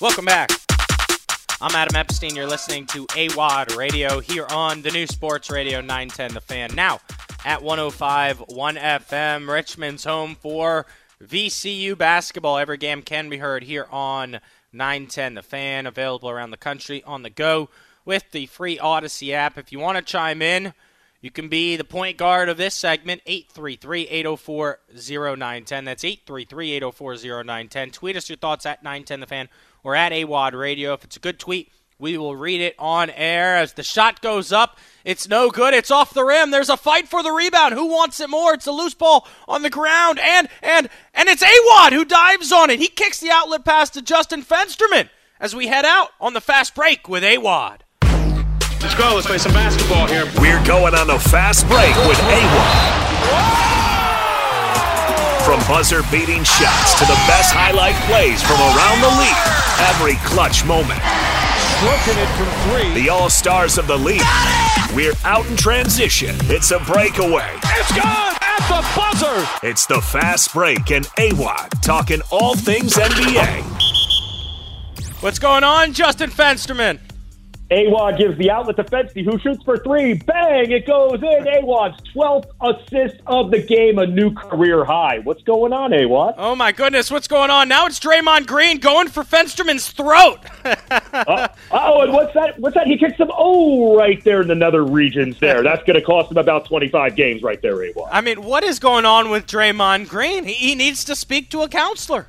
Welcome back. I'm Adam Epstein. You're listening to AWadd Radio here on the new Sports Radio 910 The Fan. Now at 105 1 FM, Richmond's home for VCU basketball. Every game can be heard here on 910 The Fan, available around the country on the go with the free Odyssey app. If you want to chime in, you can be the point guard of this segment, 833-804-0910. That's 833-804-0910. Tweet us your thoughts at 910 The Fan or at AWadd Radio. If it's a good tweet, we will read it on air as the shot goes up. It's no good. It's off the rim. There's a fight for the rebound. Who wants it more? It's a loose ball on the ground, and and and it's Awadd who dives on it. He kicks the outlet pass to Justin Fensterman as we head out on the fast break with Awadd. Let's go. Let's play some basketball here. We're going on a fast break with Awadd. From buzzer beating shots to the best highlight plays from around the league, every clutch moment. Looking it from three. The all stars of the league. We're out in transition. It's a breakaway. It's good at the buzzer. It's the fast break and AWadd talking all things NBA. What's going on, Justin Fensterman? Awadd gives the outlet to Fensty, who shoots for three. Bang! It goes in. Awadd's 12th assist of the game, a new career high. What's going on, Awadd? Oh my goodness, what's going on? Now it's Draymond Green going for Fensterman's throat. uh, oh, and what's that? What's that? He kicks him. Oh, right there in the nether regions. There, that's going to cost him about 25 games, right there, Awadd. I mean, what is going on with Draymond Green? He, he needs to speak to a counselor.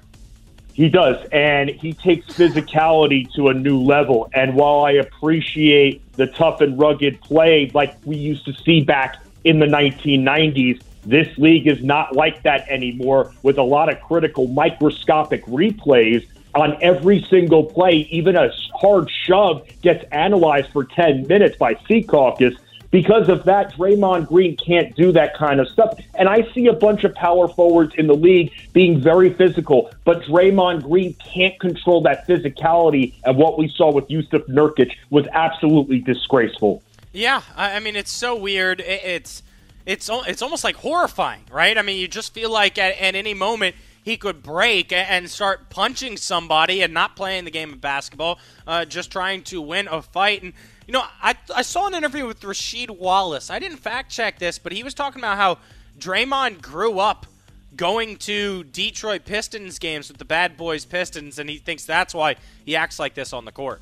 He does, and he takes physicality to a new level. And while I appreciate the tough and rugged play like we used to see back in the 1990s, this league is not like that anymore with a lot of critical microscopic replays on every single play. Even a hard shove gets analyzed for 10 minutes by Secaucus because of that, Draymond Green can't do that kind of stuff. And I see a bunch of power forwards in the league being very physical, but Draymond Green can't control that physicality. And what we saw with Jusuf Nurkic was absolutely disgraceful. Yeah, I mean it's so weird. It's it's it's almost like horrifying, right? I mean, you just feel like at, at any moment he could break and start punching somebody and not playing the game of basketball, uh, just trying to win a fight. And you know, I, I saw an interview with Rasheed Wallace. I didn't fact check this, but he was talking about how Draymond grew up going to Detroit Pistons games with the Bad Boys Pistons, and he thinks that's why he acts like this on the court.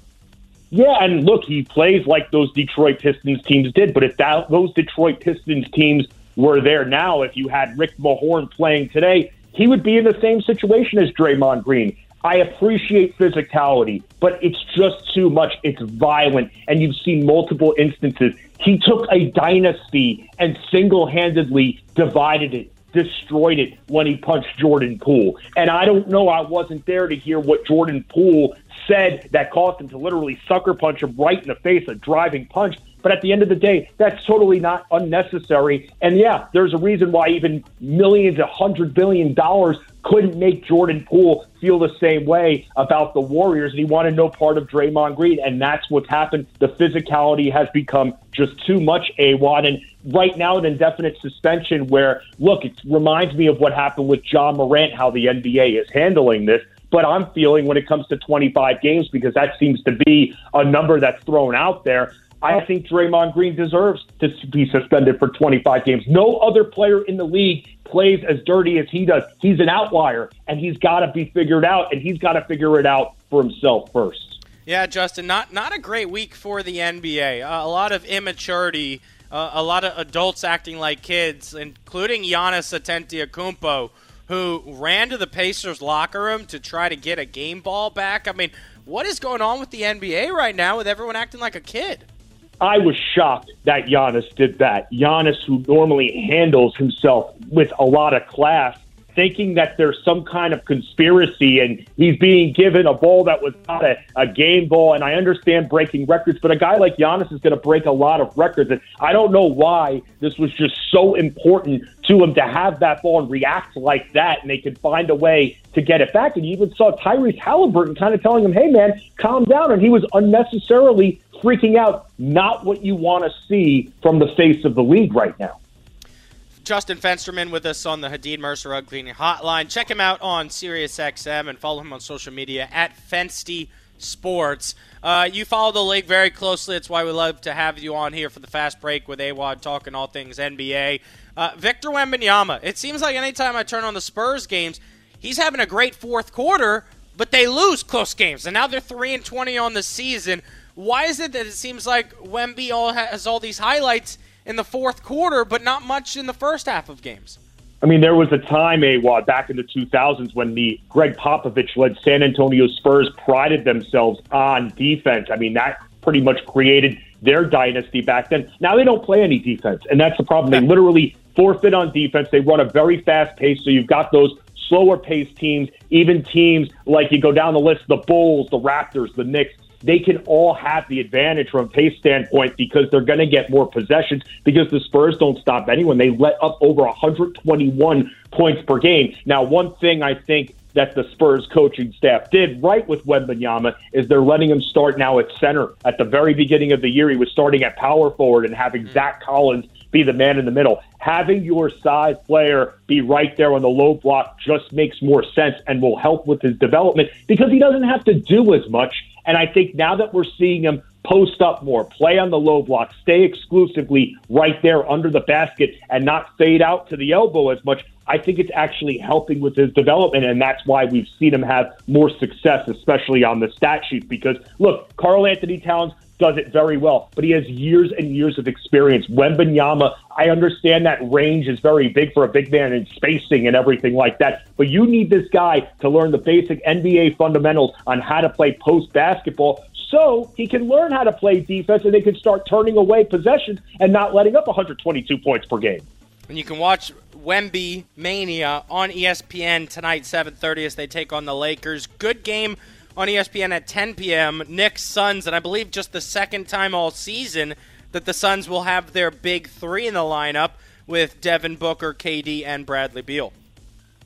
Yeah, and look, he plays like those Detroit Pistons teams did. But if that, those Detroit Pistons teams were there now, if you had Rick Mahorn playing today, he would be in the same situation as Draymond Green. I appreciate physicality, but it's just too much. It's violent, and you've seen multiple instances. He took a dynasty and single handedly divided it, destroyed it when he punched Jordan Poole. And I don't know, I wasn't there to hear what Jordan Poole said that caused him to literally sucker punch him right in the face, a driving punch. But at the end of the day, that's totally not unnecessary. And yeah, there's a reason why even millions, a hundred billion dollars couldn't make Jordan Poole feel the same way about the Warriors, and he wanted no part of Draymond Green, and that's what's happened. The physicality has become just too much, A-Wad, and right now an indefinite suspension where, look, it reminds me of what happened with Ja Morant, how the NBA is handling this. But I'm feeling when it comes to 25 games, because that seems to be a number that's thrown out there, I think Draymond Green deserves to be suspended for 25 games. No other player in the league plays as dirty as he does. He's an outlier, and he's got to be figured out, and he's got to figure it out for himself first. Yeah, Justin, not not a great week for the NBA. Uh, a lot of immaturity, uh, a lot of adults acting like kids, including Giannis Antetokounmpo, who ran to the Pacers locker room to try to get a game ball back. I mean, what is going on with the NBA right now with everyone acting like a kid? I was shocked that Giannis did that. Giannis, who normally handles himself with a lot of class, thinking that there's some kind of conspiracy and he's being given a ball that was not a, a game ball. And I understand breaking records, but a guy like Giannis is going to break a lot of records. And I don't know why this was just so important to him to have that ball and react like that. And they could find a way to get it back. And you even saw Tyrese Halliburton kind of telling him, hey, man, calm down. And he was unnecessarily freaking out. Not what you want to see from the face of the league right now. Justin Fensterman with us on the Hadeed Mercer Rug Cleaning Hotline. Check him out on SiriusXM and follow him on social media at Fensty Sports. Uh, you follow the league very closely. That's why we love to have you on here for the fast break with AWadd talking all things NBA. Uh, Victor Wembanyama. It seems like anytime I turn on the Spurs games, he's having a great fourth quarter, but they lose close games, and now they're three and twenty on the season. Why is it that it seems like Wemby all has all these highlights in the fourth quarter, but not much in the first half of games? I mean, there was a time, Awadd, back in the 2000s when the Gregg Popovich led San Antonio Spurs prided themselves on defense. I mean, that pretty much created their dynasty back then. Now they don't play any defense, and that's the problem. They literally forfeit on defense. They run a very fast pace, so you've got those slower paced teams, even teams like you go down the list, the Bulls, the Raptors, the Knicks they can all have the advantage from a pace standpoint because they're going to get more possessions because the Spurs don't stop anyone. They let up over 121 points per game. Now, one thing I think that the Spurs coaching staff did right with Wembanyama is they're letting him start now at center. At the very beginning of the year, he was starting at power forward and having mm-hmm. Zach Collins be the man in the middle. Having your size player be right there on the low block just makes more sense and will help with his development because he doesn't have to do as much and I think now that we're seeing him post up more, play on the low block, stay exclusively right there under the basket, and not fade out to the elbow as much, I think it's actually helping with his development. And that's why we've seen him have more success, especially on the stat sheet. Because, look, Karl-Anthony Towns does it very well, but he has years and years of experience. Wembanyama, I understand that range is very big for a big man in spacing and everything like that, but you need this guy to learn the basic NBA fundamentals on how to play post basketball so he can learn how to play defense and they can start turning away possessions and not letting up 122 points per game. And you can watch Wemby Mania on ESPN tonight, 7:30 as they take on the Lakers. Good game on ESPN at 10 p.m. Knicks Suns, and I believe just the second time all season that the Suns will have their big three in the lineup with Devin Booker, KD, and Bradley Beal.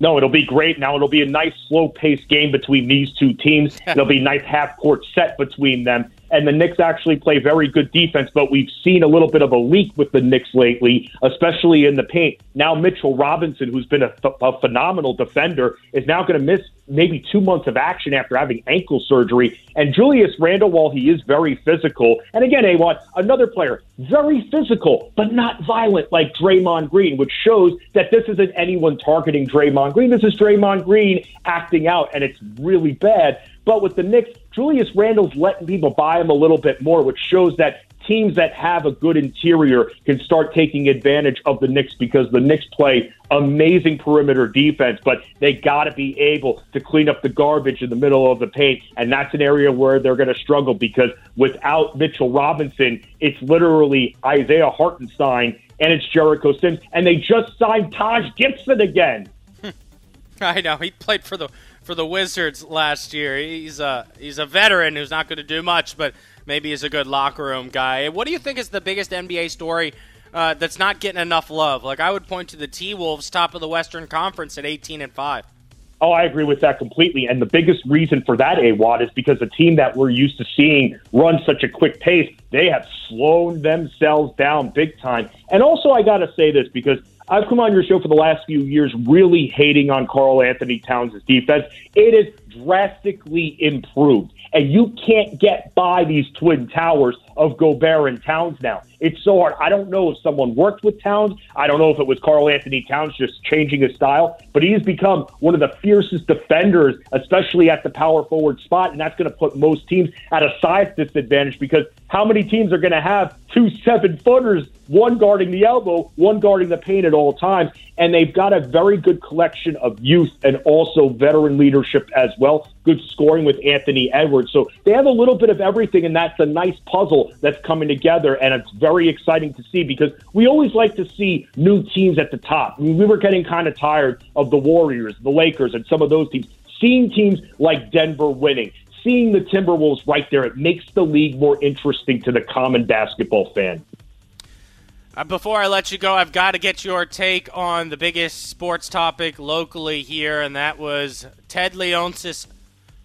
No, it'll be great. Now it'll be a nice slow paced game between these two teams. it'll be a nice half court set between them and the Knicks actually play very good defense, but we've seen a little bit of a leak with the Knicks lately, especially in the paint. Now Mitchell Robinson, who's been a, a phenomenal defender, is now going to miss maybe two months of action after having ankle surgery. And Julius Randle, while he is very physical, and again, Awadd, another player, very physical, but not violent like Draymond Green, which shows that this isn't anyone targeting Draymond Green. This is Draymond Green acting out, and it's really bad. But with the Knicks, Julius Randle's letting people buy him a little bit more, which shows that teams that have a good interior can start taking advantage of the Knicks because the Knicks play amazing perimeter defense, but they got to be able to clean up the garbage in the middle of the paint. And that's an area where they're going to struggle because without Mitchell Robinson, it's literally Isaiah Hartenstein and it's Jericho Sims. And they just signed Taj Gibson again. I know. He played for the for the Wizards last year. He's a he's a veteran who's not going to do much, but maybe he's a good locker room guy. What do you think is the biggest NBA story uh, that's not getting enough love? Like I would point to the T Wolves, top of the Western Conference at 18 and five. Oh, I agree with that completely. And the biggest reason for that, Awadd, is because the team that we're used to seeing run such a quick pace, they have slowed themselves down big time. And also, I got to say this because I've come on your show for the last few years really hating on Karl-Anthony Towns' defense. It is drastically improved. And you can't get by these twin towers of Gobert and Towns now. It's so hard. I don't know if someone worked with Towns. I don't know if it was Karl-Anthony Towns just changing his style, but he's become one of the fiercest defenders, especially at the power forward spot. And that's going to put most teams at a size disadvantage because how many teams are going to have two seven footers, one guarding the elbow, one guarding the paint at all times? And they've got a very good collection of youth and also veteran leadership as well. Good scoring with Anthony Edwards. So they have a little bit of everything, and that's a nice puzzle that's coming together. And it's very exciting to see because we always like to see new teams at the top. I mean, we were getting kind of tired of the Warriors, the Lakers, and some of those teams. Seeing teams like Denver winning, seeing the Timberwolves right there, it makes the league more interesting to the common basketball fan. Uh, before I let you go, I've got to get your take on the biggest sports topic locally here, and that was Ted Leonsis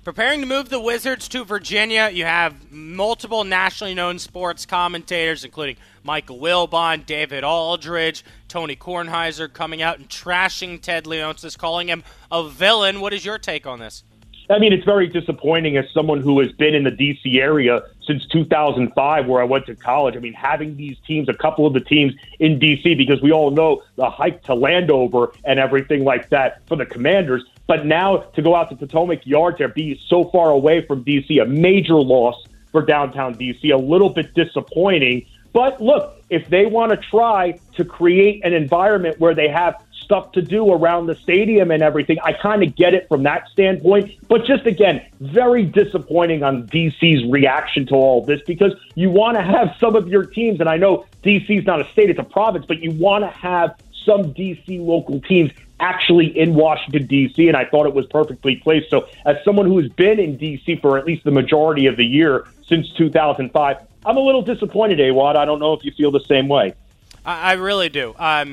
preparing to move the Wizards to Virginia. You have multiple nationally known sports commentators, including Michael Wilbon, David Aldridge, Tony Kornheiser, coming out and trashing Ted Leonsis, calling him a villain. What is your take on this? I mean, it's very disappointing as someone who has been in the D.C. area since 2005, where I went to college. I mean, having these teams, a couple of the teams in D.C., because we all know the hike to Landover and everything like that for the Commanders. But now to go out to Potomac Yard to be so far away from D.C., a major loss for downtown D.C., a little bit disappointing. But look, if they want to try to create an environment where they have stuff to do around the stadium and everything. I kind of get it from that standpoint. But just again, very disappointing on DC's reaction to all this because you want to have some of your teams, and I know DC's not a state, it's a province, but you want to have some DC local teams actually in Washington, D.C., and I thought it was perfectly placed. So, as someone who has been in D.C. for at least the majority of the year since 2005, I'm a little disappointed, Awadd. I don't know if you feel the same way. I, I really do. Uh,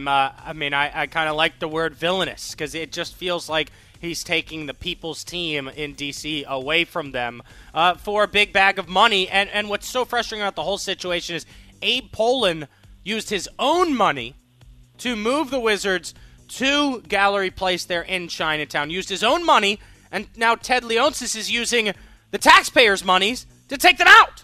I mean, I, I kind of like the word villainous because it just feels like he's taking the people's team in DC away from them uh, for a big bag of money. And and what's so frustrating about the whole situation is Abe Pollin used his own money to move the Wizards to Gallery Place there in Chinatown. Used his own money, and now Ted Leonsis is using the taxpayers' monies to take them out.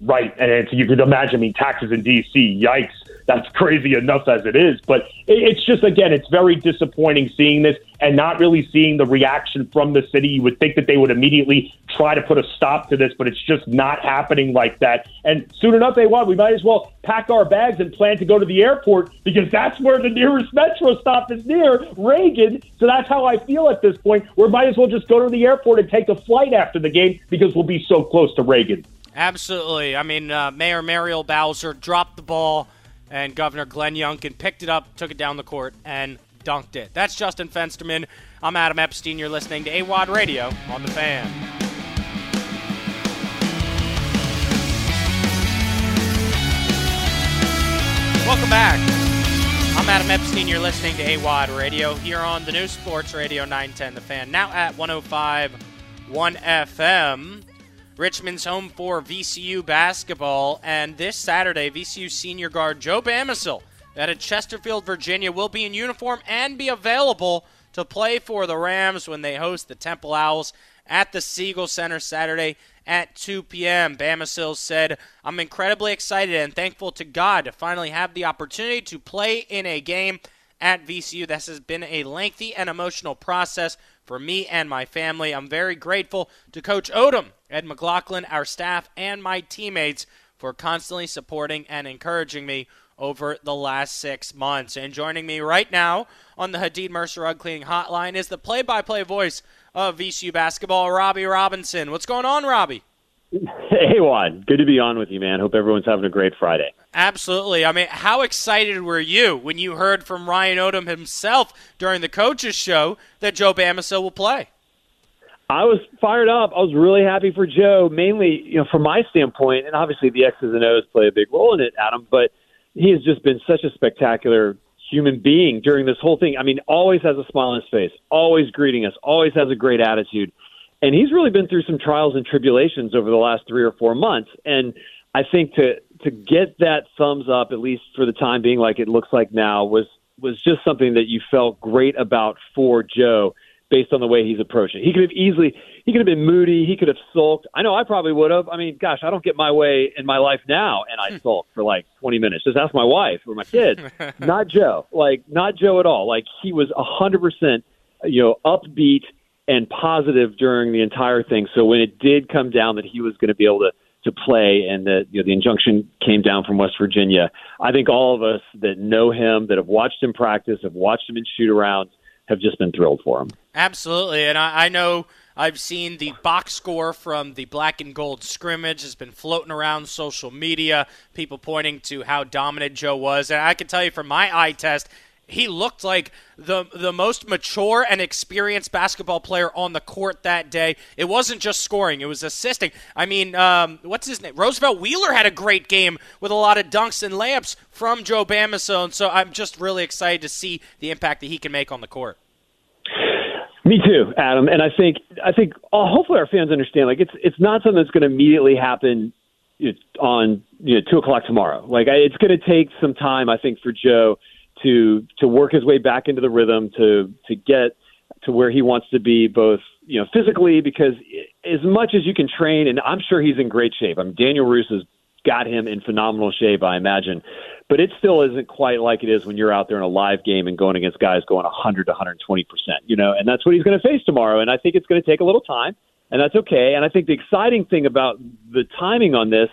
Right, and you could imagine, I mean, taxes in D.C. Yikes! That's crazy enough as it is. But it's just, again, it's very disappointing seeing this and not really seeing the reaction from the city. You would think that they would immediately try to put a stop to this, but it's just not happening like that. And soon enough, they want, we might as well pack our bags and plan to go to the airport because that's where the nearest metro stop is near Reagan. So that's how I feel at this point. We might as well just go to the airport and take a flight after the game because we'll be so close to Reagan. Absolutely. I mean, uh, Mayor Muriel Bowser dropped the ball and Governor Glenn Youngkin picked it up, took it down the court, and dunked it. That's Justin Fensterman. I'm Adam Epstein. You're listening to AWadd Radio on the fan. Welcome back. I'm Adam Epstein. You're listening to AWadd Radio here on the new Sports Radio 910 The Fan, now at 105 1 FM. Richmond's home for VCU basketball. And this Saturday, VCU senior guard Joe Bamisile out of Chesterfield, Virginia, will be in uniform and be available to play for the Rams when they host the Temple Owls at the Siegel Center Saturday at 2 p.m. Bamisile said, I'm incredibly excited and thankful to God to finally have the opportunity to play in a game at VCU. This has been a lengthy and emotional process for me and my family. I'm very grateful to Coach Odom, Ed McLaughlin, our staff, and my teammates for constantly supporting and encouraging me over the last six months. And joining me right now on the Hadeed Mercer Rug Cleaning Hotline is the play by play voice of VCU basketball, Robby Robinson. What's going on, Robby? Hey, Juan. Good to be on with you, man. Hope everyone's having a great Friday. Absolutely. I mean, how excited were you when you heard from Ryan Odom himself during the coaches show that Joe Bamisile will play? I was fired up. I was really happy for Joe, mainly, you know, from my standpoint, and obviously the X's and O's play a big role in it, Adam, but he has just been such a spectacular human being during this whole thing. I mean, always has a smile on his face, always greeting us, always has a great attitude. And he's really been through some trials and tribulations over the last three or four months. And I think to to get that thumbs up, at least for the time being, like it looks like now, was was just something that you felt great about for Joe based on the way he's approaching. He could have easily he could have been moody, he could have sulked. I know I probably would have. I mean, gosh, I don't get my way in my life now and I hmm. sulk for like 20 minutes. Just ask my wife or my kids. not Joe. Like not Joe at all. Like he was a 100% you know, upbeat and positive during the entire thing. So when it did come down that he was going to be able to to play and that you know the injunction came down from West Virginia, I think all of us that know him, that have watched him practice, have watched him in shoot arounds, have just been thrilled for him. Absolutely, and I, I know I've seen the box score from the black and gold scrimmage has been floating around social media. People pointing to how dominant Joe was, and I can tell you from my eye test, he looked like the the most mature and experienced basketball player on the court that day. It wasn't just scoring; it was assisting. I mean, um, what's his name? Roosevelt Wheeler had a great game with a lot of dunks and layups from Joe Bamisile, so I'm just really excited to see the impact that he can make on the court. Me too, Adam. And I think I think uh, hopefully our fans understand. Like it's it's not something that's going to immediately happen on you know two o'clock tomorrow. Like I, it's going to take some time, I think, for Joe to to work his way back into the rhythm to to get to where he wants to be, both you know physically because as much as you can train, and I'm sure he's in great shape. I mean, Daniel Roos has got him in phenomenal shape, I imagine, but it still isn't quite like it is when you're out there in a live game and going against guys going 100 to 120 percent. You know, and that's what he's going to face tomorrow. And I think it's going to take a little time, and that's okay. And I think the exciting thing about the timing on this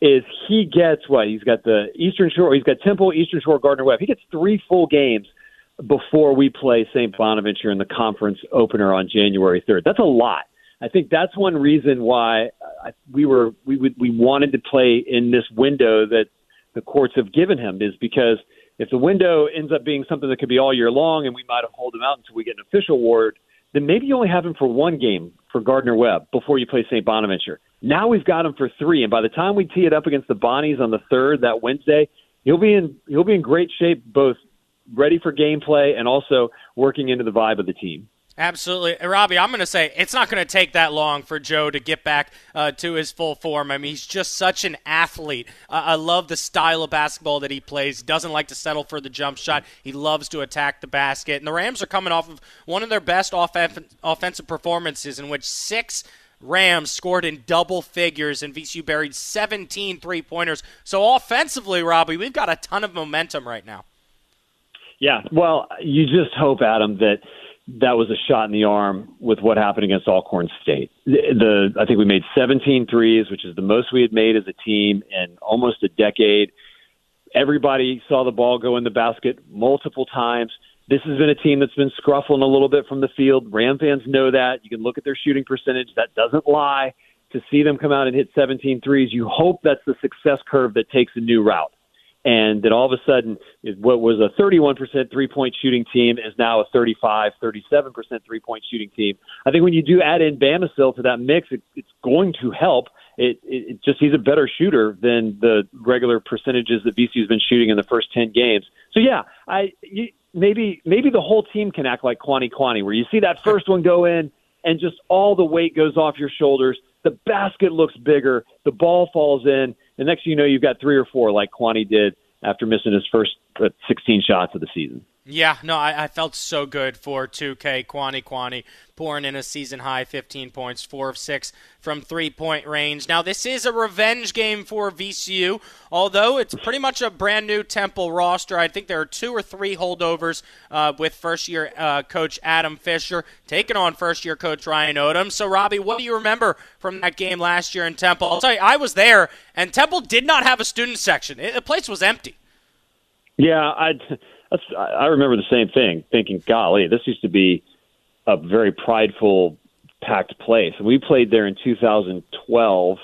is he gets what he's got the Eastern Shore, he's got Temple, Eastern Shore, Gardner Webb. He gets three full games before we play St. Bonaventure in the conference opener on January 3rd. That's a lot. I think that's one reason why we were we we wanted to play in this window that the courts have given him is because if the window ends up being something that could be all year long and we might hold him out until we get an official award, then maybe you only have him for one game for Gardner Webb before you play St. Bonaventure. Now we've got him for three, and by the time we tee it up against the Bonnies on the third that Wednesday, he'll be in he'll be in great shape, both ready for gameplay and also working into the vibe of the team. Absolutely. Robby, I'm going to say it's not going to take that long for Joe to get back uh, to his full form. I mean, he's just such an athlete. Uh, I love the style of basketball that he plays. He doesn't like to settle for the jump shot. He loves to attack the basket. And the Rams are coming off of one of their best off- offensive performances in which six Rams scored in double figures and VCU buried 17 three pointers. So offensively, Robby, we've got a ton of momentum right now. Yeah, well, you just hope, Adam, that that was a shot in the arm with what happened against Alcorn State. The, the I think we made 17 threes, which is the most we had made as a team in almost a decade. Everybody saw the ball go in the basket multiple times. This has been a team that's been scruffling a little bit from the field. Ram fans know that. You can look at their shooting percentage. That doesn't lie. To see them come out and hit 17 threes, you hope that's the success curve that takes a new route and that all of a sudden what was a 31% three point shooting team is now a 35 37% three point shooting team. I think when you do add in bamisile to that mix it, it's going to help. It, it, it just he's a better shooter than the regular percentages that VCU's been shooting in the first 10 games. So yeah i you, maybe maybe the whole team can act like Kuany Kuany where you see that first one go in and just all the weight goes off your shoulders. The basket looks bigger. The ball falls in the next thing you know, you've got three or four like Kuany did after missing his first uh, 16 shots of the season. Yeah, no, I, I, felt so good for 2K Kuany Kuany pouring in a season high 15 points, four of six from three point range. Now, this is a revenge game for VCU, although it's pretty much a brand new Temple roster. I think there are two or three holdovers uh, with first year uh, coach Adam Fisher taking on first year coach Ryan Odom. So, Robby, what do you remember from that game last year in Temple? I'll tell you, I was there, and Temple did not have a student section, it, the place was empty. Yeah, I I remember the same thing, thinking, "Golly, this used to be a very prideful, packed place." We played there in 2012,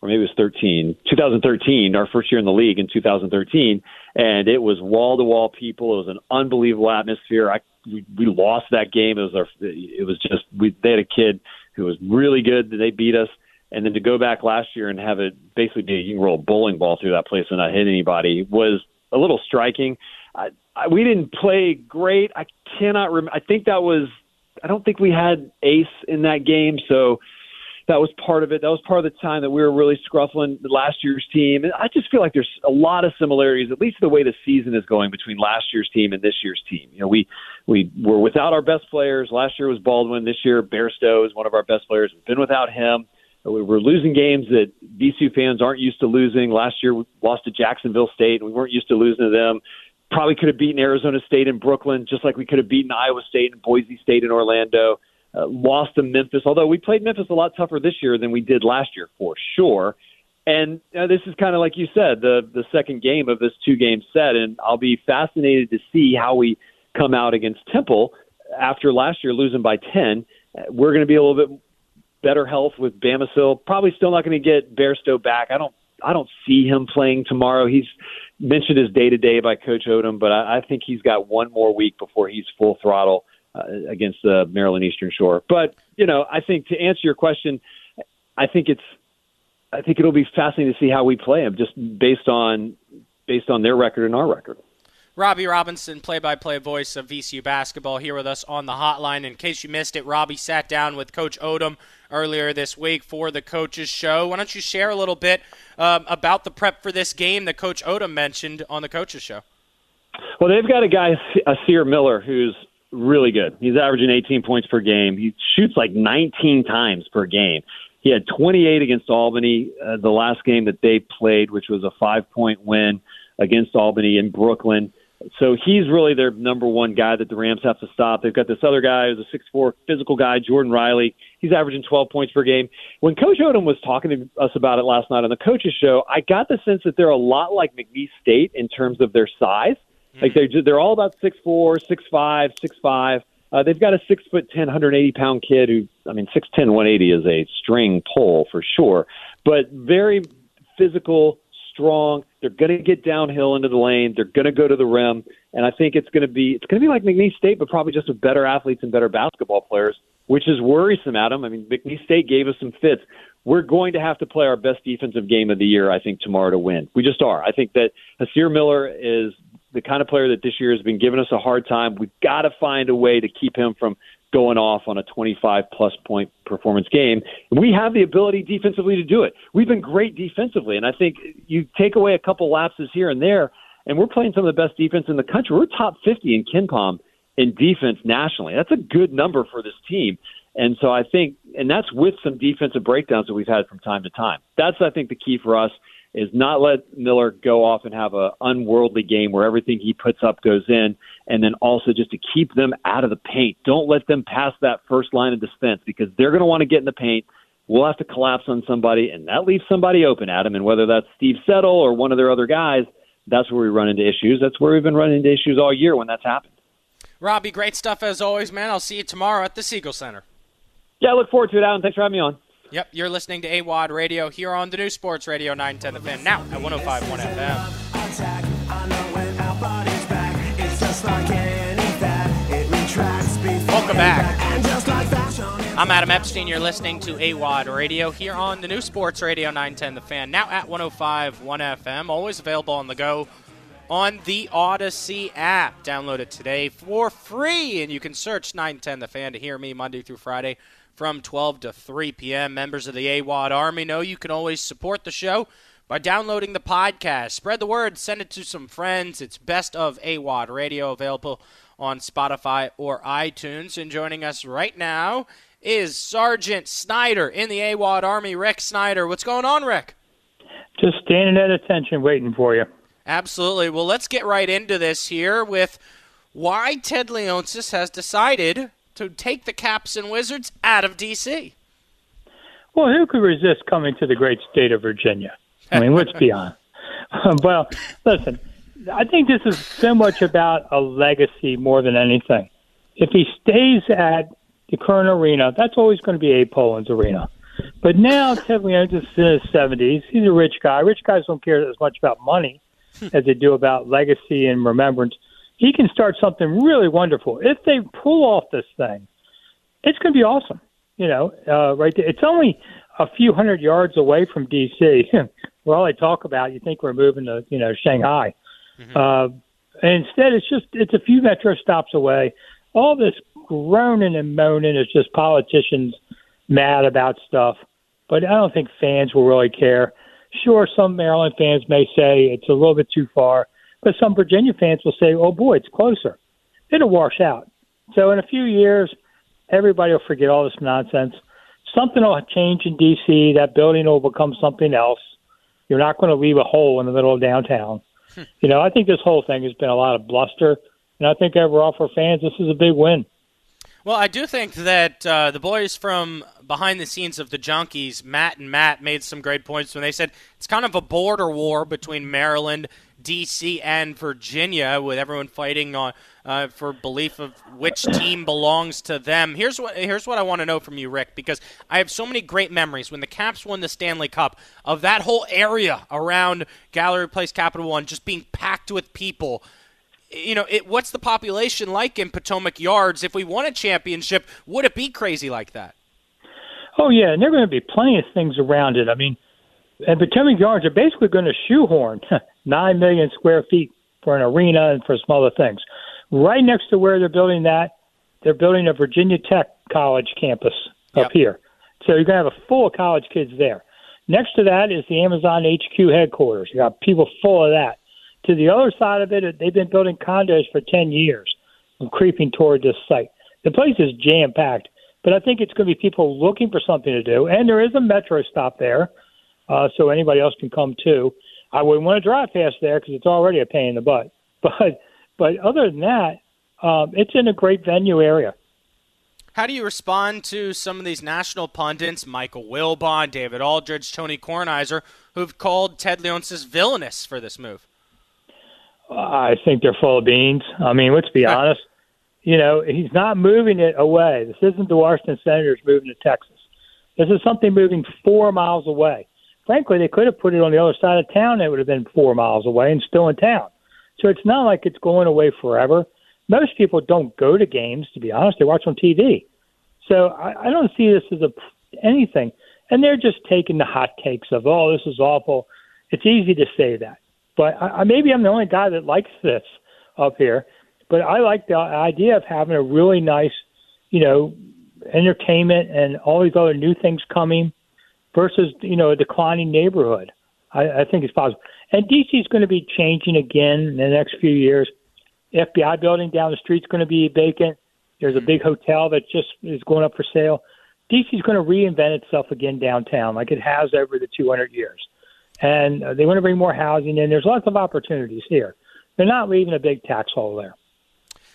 or maybe it was 13, 2013, our first year in the league in 2013, and it was wall to wall people. It was an unbelievable atmosphere. I we, we lost that game. It was our it was just we they had a kid who was really good. They beat us. And then to go back last year and have it basically be you can roll a bowling ball through that place and not hit anybody was a little striking. I, I, we didn't play great. I cannot remember. I think that was. I don't think we had Ace in that game, so that was part of it. That was part of the time that we were really scruffling last year's team. And I just feel like there's a lot of similarities, at least the way the season is going between last year's team and this year's team. You know, we we were without our best players. Last year was Baldwin. This year, Bairstow is one of our best players. We've been without him. We were losing games that VCU fans aren't used to losing. Last year, we lost to Jacksonville State, and we weren't used to losing to them. Probably could have beaten Arizona State in Brooklyn, just like we could have beaten Iowa State and Boise State in Orlando. Uh, lost to Memphis, although we played Memphis a lot tougher this year than we did last year for sure. And uh, this is kind of like you said, the the second game of this two game set, and I'll be fascinated to see how we come out against Temple after last year losing by ten. We're going to be a little bit better health with Bamisile. Probably still not going to get Bairstow back. I don't I don't see him playing tomorrow. He's mentioned as day to day by Coach Odom, but I, I think he's got one more week before he's full throttle uh, against the Maryland Eastern Shore. But you know, I think to answer your question, I think it's I think it'll be fascinating to see how we play him, just based on based on their record and our record. Robby Robinson, play by play voice of VCU basketball, here with us on the hotline. In case you missed it, Robby sat down with Coach Odom earlier this week for the coaches' show. Why don't you share a little bit um, about the prep for this game that Coach Odom mentioned on the coaches' show? Well, they've got a guy, Hysier Miller, who's really good. He's averaging 18 points per game. He shoots like 19 times per game. He had 28 against Albany uh, the last game that they played, which was a five point win against Albany in Brooklyn. So he's really their number one guy that the Rams have to stop. They've got this other guy who's a six-four physical guy, Jordan Riley. He's averaging 12 points per game. When Coach Odom was talking to us about it last night on the coaches show, I got the sense that they're a lot like McNeese State in terms of their size. Like they're they're all about six four, six five, six five. Uh, they've got a six foot ten, hundred eighty pound kid who, I mean, six ten, one eighty is a string pull for sure, but very physical, strong. They're going to get downhill into the lane. They're going to go to the rim, and I think it's going to be it's going to be like McNeese State, but probably just with better athletes and better basketball players, which is worrisome, Adam. I mean, McNeese State gave us some fits. We're going to have to play our best defensive game of the year, I think, tomorrow to win. We just are. I think that Hysier Miller is the kind of player that this year has been giving us a hard time. We've got to find a way to keep him from going off on a 25 plus point performance game. We have the ability defensively to do it. We've been great defensively, and I think you take away a couple lapses here and there, and we're playing some of the best defense in the country. We're top 50 in KenPom in defense nationally. That's a good number for this team. And so I think, and that's with some defensive breakdowns that we've had from time to time. That's, I think, the key for us is not let Miller go off and have an unworldly game where everything he puts up goes in, and then also just to keep them out of the paint. Don't let them pass that first line of defense because they're going to want to get in the paint. We'll have to collapse on somebody, and that leaves somebody open, Adam. And whether that's Steve Settle or one of their other guys, that's where we run into issues. That's where we've been running into issues all year when that's happened. Robby, great stuff as always, man. I'll see you tomorrow at the Siegel Center. Yeah, I look forward to it, Adam. Thanks for having me on. Yep, you're listening to AWadd Radio here on the new Sports Radio 910 The Fan, now at 105.1 FM. Welcome back. I'm Adam Epstein. You're listening to AWadd Radio here on the new Sports Radio 910 The Fan, now at 105.1 FM. Always available on the go on the Odyssey app. Download it today for free, and you can search 910 The Fan to hear me Monday through Friday from 12 to 3 p.m. Members of the AWadd Army know you can always support the show by downloading the podcast. Spread the word, send it to some friends. It's Best of AWadd Radio, available on Spotify or iTunes. And joining us right now is Sergeant Snider in the AWadd Army, Rick Snider. What's going on, Rick? Just standing at attention waiting for you. Absolutely. Well, let's get right into this here with why Ted Leonsis has decided to take the Caps and Wizards out of D.C. Well, who could resist coming to the great state of Virginia? I mean, let's be honest. well, listen, I think this is so much about a legacy more than anything. If he stays at the current arena, that's always going to be Abe Pollin's arena. But now Ted Leonsis is in his 70s. He's a rich guy. Rich guys don't care as much about money as they do about legacy and remembrance. He can start something really wonderful. If they pull off this thing, it's going to be awesome. You know, uh, right there. It's only a few hundred yards away from D.C. where all they talk about, you think we're moving to, you know, Shanghai. Mm-hmm. Uh, and instead, it's just it's a few metro stops away. All this groaning and moaning is just politicians mad about stuff, but I don't think fans will really care. Sure, some Maryland fans may say it's a little bit too far, but some Virginia fans will say, "Oh boy, it's closer." It'll wash out. So in a few years, everybody will forget all this nonsense. Something will change in D.C. That building will become something else. You're not going to leave a hole in the middle of downtown. Hmm. You know, I think this whole thing has been a lot of bluster, and I think overall for fans, this is a big win. Well, I do think that uh, the boys from behind the scenes of the Junkies, Matt and Matt, made some great points when they said it's kind of a border war between Maryland, D.C., and Virginia, with everyone fighting on uh, for belief of which team belongs to them. Here's what here's what I want to know from you, Rick, because I have so many great memories when the Caps won the Stanley Cup of that whole area around Gallery Place, Capital One, just being packed with people you know, it, what's the population like in Potomac Yards? If we won a championship, would it be crazy like that? Oh yeah, and there are going to be plenty of things around it. I mean, and Potomac Yards are basically going to shoehorn nine million square feet for an arena and for some other things. Right next to where they're building that, they're building a Virginia Tech college campus Yep. up here. So you're going to have a full of college kids there. Next to that is the Amazon HQ headquarters. You got people full of that. To the other side of it, they've been building condos for 10 years and creeping toward this site. The place is jam packed, but I think it's going to be people looking for something to do. And there is a metro stop there, uh, so anybody else can come too. I wouldn't want to drive past there because it's already a pain in the butt. But but other than that, um, it's in a great venue area. How do you respond to some of these national pundits, Michael Wilbon, David Aldridge, Tony Kornheiser, who've called Ted Leonsis villainous for this move? I think they're full of beans. I mean, let's be honest. You know, he's not moving it away. This isn't the Washington Senators moving to Texas. This is something moving four miles away. Frankly, they could have put it on the other side of town. It would have been four miles away and still in town. So it's not like it's going away forever. Most people don't go to games, to be honest. They watch on TV. So I, I don't see this as a anything. And they're just taking the hot takes of, oh, this is awful. It's easy to say that. But I, maybe I'm the only guy that likes this up here. But I like the idea of having a really nice, you know, entertainment and all these other new things coming versus, you know, a declining neighborhood. I, I think it's possible. And DC is going to be changing again in the next few years. FBI building down the street is going to be vacant. There's a hmm. big hotel that just is going up for sale. DC is going to reinvent itself again downtown, like it has over the 200 years. And uh, they want to bring more housing in. There's lots of opportunities here. They're not leaving a big tax hole there.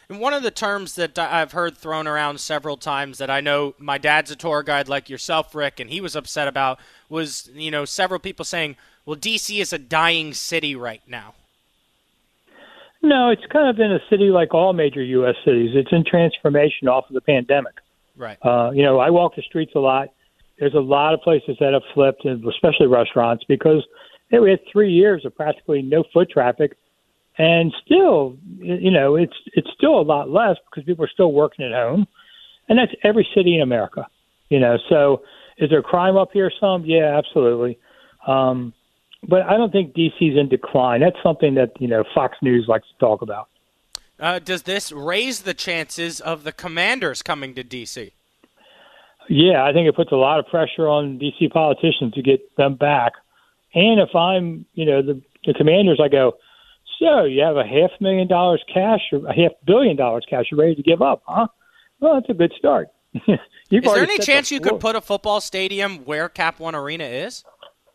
And one of the terms that I've heard thrown around several times that I know my dad's a tour guide like yourself, Rick, and he was upset about was, you know, several people saying, well, D.C. is a dying city right now. No, it's kind of in a city like all major U.S. cities. It's in transformation off of the pandemic. Right. Uh, you know, I walk the streets a lot. There's a lot of places that have flipped, and especially restaurants, because hey, we had three years of practically no foot traffic, and still, you know, it's it's still a lot less because people are still working at home, and that's every city in America. You know, so is there crime up here? Some, yeah, absolutely. Um, but I don't think DC's in decline. That's something that you know Fox News likes to talk about. Uh, does this raise the chances of the Commanders coming to DC? Yeah, I think it puts a lot of pressure on DC politicians to get them back. And if I'm, you know, the the Commanders, I go, so you have a half million dollars cash or a half billion dollars cash you're ready to give up, huh? Well, that's a good start. is there any chance you could put a football stadium where Cap One Arena is?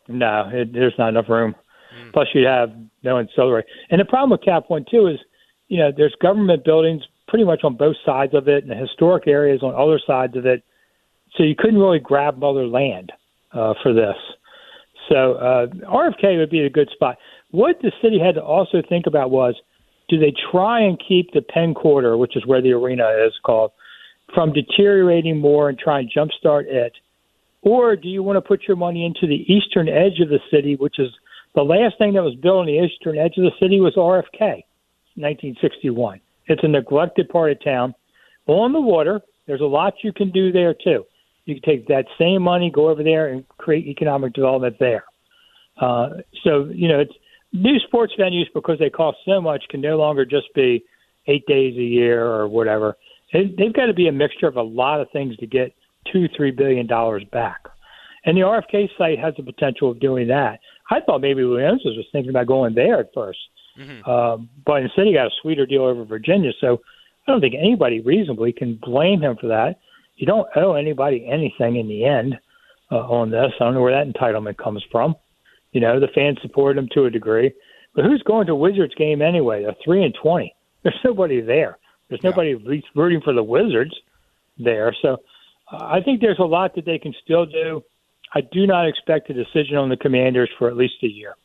No, it, there's not enough room. Mm. Plus, you'd have no ancillary. And the problem with Cap One too is, you know, there's government buildings pretty much on both sides of it, and historic areas on other sides of it. So you couldn't really grab other land uh, for this. So uh, RFK would be a good spot. What the city had to also think about was, do they try and keep the Penn Quarter, which is where the arena is called, from deteriorating more and try and jumpstart it? Or do you want to put your money into the eastern edge of the city, which is the last thing that was built on the eastern edge of the city was RFK, 1961. It's a neglected part of town. On the water, there's a lot you can do there too. You can take that same money, go over there, and create economic development there. Uh, so you know, it's new sports venues because they cost so much can no longer just be eight days a year or whatever. It, they've got to be a mixture of a lot of things to get two, three billion dollars back. And the RFK site has the potential of doing that. I thought maybe Williams was thinking about going there at 1st mm-hmm. um, but instead he got a sweeter deal over Virginia. So I don't think anybody reasonably can blame him for that. You don't owe anybody anything in the end uh, on this. I don't know where that entitlement comes from. You know, the fans support him to a degree, but who's going to Wizards game anyway? They're three and twenty. There's nobody there. There's nobody at rooting for the Wizards there. So uh, I think there's a lot that they can still do. I do not expect a decision on the Commanders for at least a year.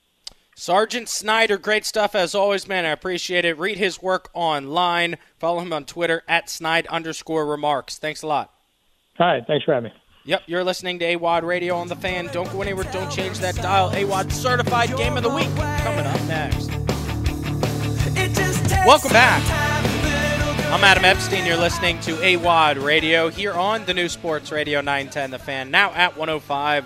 Sergeant Snider, great stuff as always, man. I appreciate it. Read his work online. Follow him on Twitter at snide underscore remarks. Thanks a lot. All right. Thanks for having me. Yep, you're listening to AWadd Radio on the fan. Don't go anywhere. Don't change that dial. AWadd certified game of the week coming up next. Welcome back. I'm Adam Epstein. You're listening to AWadd Radio here on the new Sports Radio 910 The Fan, now at 105.9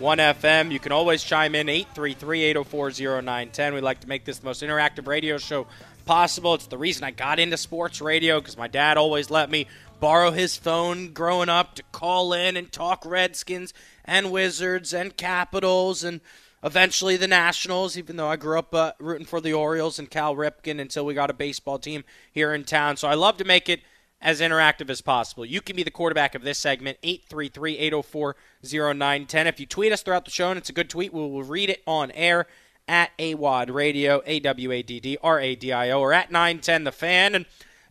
1FM. You can always chime in 833-804-0910. We like to make this the most interactive radio show possible. It's the reason I got into sports radio because my dad always let me borrow his phone growing up to call in and talk Redskins and Wizards and Capitals and eventually the Nationals, even though I grew up uh, rooting for the Orioles and Cal Ripken until we got a baseball team here in town. So I love to make it as interactive as possible. You can be the quarterback of this segment, 833-804-0910. If you tweet us throughout the show and it's a good tweet, we will read it on air at AWADD Radio, A-W-A-D-D-R-A-D-I-O, or at 910 The Fan. And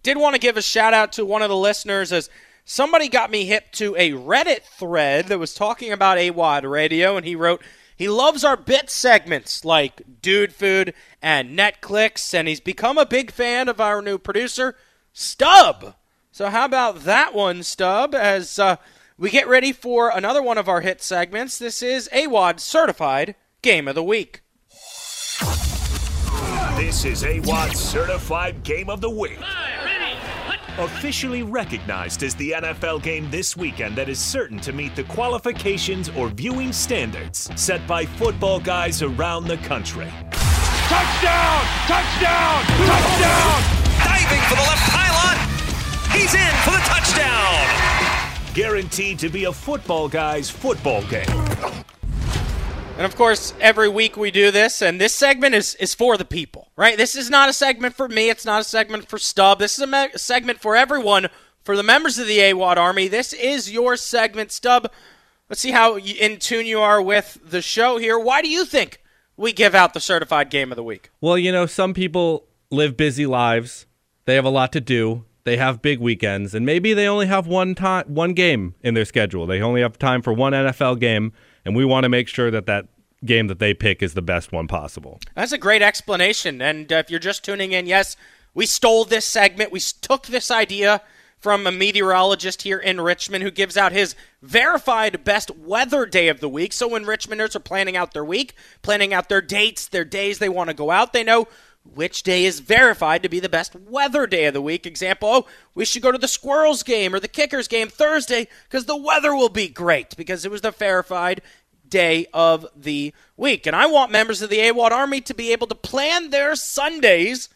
did want to give a shout out to one of the listeners as somebody got me hip to a Reddit thread that was talking about AWADD Radio, and he wrote, he loves our bit segments like Dude Food and Netclicks, and he's become a big fan of our new producer, Stub. So how about that one, Stub? As uh, we get ready for another one of our hit segments, this is AWADD Certified Game of the Week. This is AWADD's Certified Game of the Week. Officially recognized as the NFL game this weekend that is certain to meet the qualifications or viewing standards set by football guys around the country. Touchdown! Touchdown! Touchdown! Diving for the left pylon! He's in for the touchdown! Guaranteed to be a football guy's football game. And of course, every week we do this, and this segment is, is for the people, right? This is not a segment for me. It's not a segment for Stub. This is a, me- segment for everyone, for the members of the AWADD Army. This is your segment, Stub. Let's see how in tune you are with the show here. Why do you think we give out the certified game of the week? Well, you know, some people live busy lives. They have a lot to do. They have big weekends, and maybe they only have one time, one game in their schedule. They only have time for one NFL game and we want to make sure that that game that they pick is the best one possible. That's a great explanation. And uh, if you're just tuning in, yes, we stole this segment. We took this idea from a meteorologist here in Richmond who gives out his verified best weather day of the week. So when Richmonders are planning out their week, planning out their dates, their days they want to go out, they know which day is verified to be the best weather day of the week. Example, oh, we should go to the Squirrels game or the Kickers game Thursday because the weather will be great because it was the verified day of the week. And I want members of the AWADD Army to be able to plan their Sundays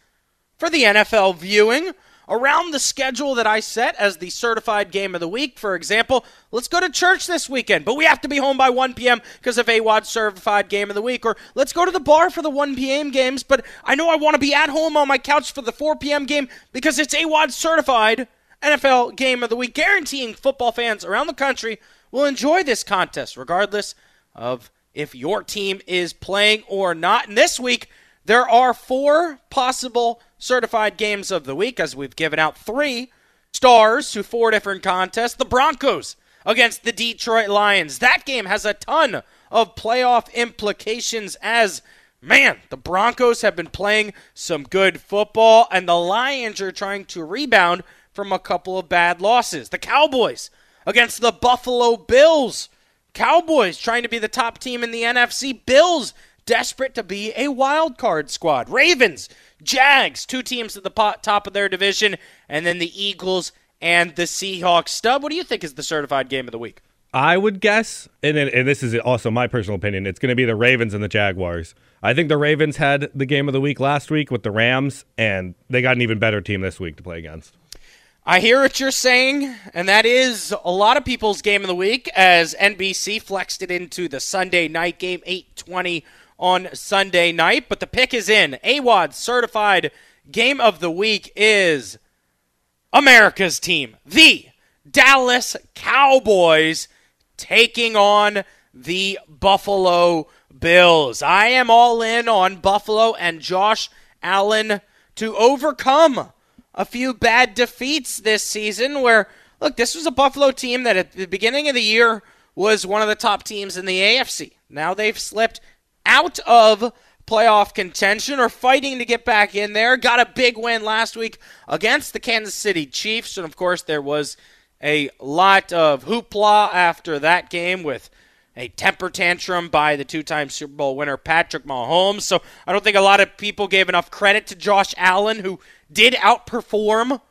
for the NFL viewing around the schedule that I set as the certified game of the week. For example, let's go to church this weekend, but we have to be home by 1 p.m. because of AWADD certified game of the week. Or let's go to the bar for the 1 p.m. games, but I know I want to be at home on my couch for the 4 p.m. game because it's AWADD certified NFL game of the week, guaranteeing football fans around the country will enjoy this contest regardless of if your team is playing or not. And this week, there are four possible certified games of the week as we've given out three stars to four different contests. The Broncos against the Detroit Lions. That game has a ton of playoff implications as man, the Broncos have been playing some good football and the Lions are trying to rebound from a couple of bad losses. The Cowboys against the Buffalo Bills. Cowboys trying to be the top team in the NFC. Bills desperate to be a wild card squad. Ravens, Jags, two teams at the top of their division, and then the Eagles and the Seahawks. Stub, what do you think is the certified game of the week? I would guess, and, and this is also my personal opinion, it's going to be the Ravens and the Jaguars. I think the Ravens had the game of the week last week with the Rams, and they got an even better team this week to play against. I hear what you're saying, and that is a lot of people's game of the week as NBC flexed it into the Sunday night game, 820 on Sunday night. But the pick is in. AWADD certified game of the week is America's team, the Dallas Cowboys, taking on the Buffalo Bills. I am all in on Buffalo and Josh Allen to overcome a few bad defeats this season where, look, this was a Buffalo team that at the beginning of the year was one of the top teams in the AFC. Now they've slipped out of playoff contention or fighting to get back in there. Got a big win last week against the Kansas City Chiefs. And of course, there was a lot of hoopla after that game with a temper tantrum by the two time Super Bowl winner Patrick Mahomes. So I don't think a lot of people gave enough credit to Josh Allen, who did outperform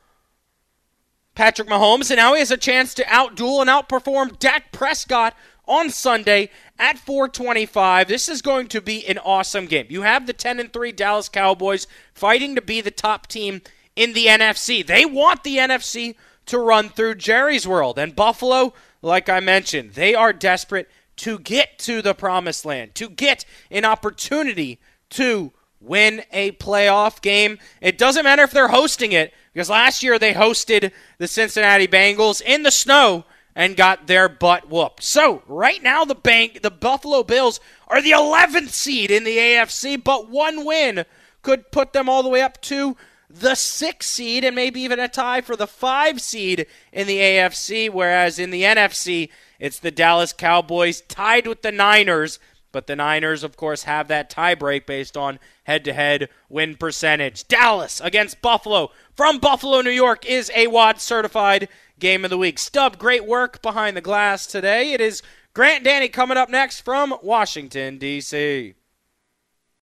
Patrick Mahomes, and now he has a chance to outduel and outperform Dak Prescott on Sunday at 425. This is going to be an awesome game. You have the 10 and 3 Dallas Cowboys fighting to be the top team in the NFC. They want the NFC to run through Jerry's world. And Buffalo, like I mentioned, they are desperate to get to the promised land, to get an opportunity to win a playoff game. It doesn't matter if they're hosting it, because last year they hosted the Cincinnati Bengals in the snow and got their butt whooped. So right now the bank the Buffalo Bills are the 11th seed in the AFC, but one win could put them all the way up to the sixth seed and maybe even a tie for the five seed in the AFC, whereas in the NFC it's the Dallas Cowboys tied with the Niners. But the Niners, of course, have that tiebreak based on head to head win percentage. Dallas against Buffalo from Buffalo, New York is a WAD certified game of the week. Stub, great work behind the glass today. It is Grant Danny coming up next from Washington, D.C.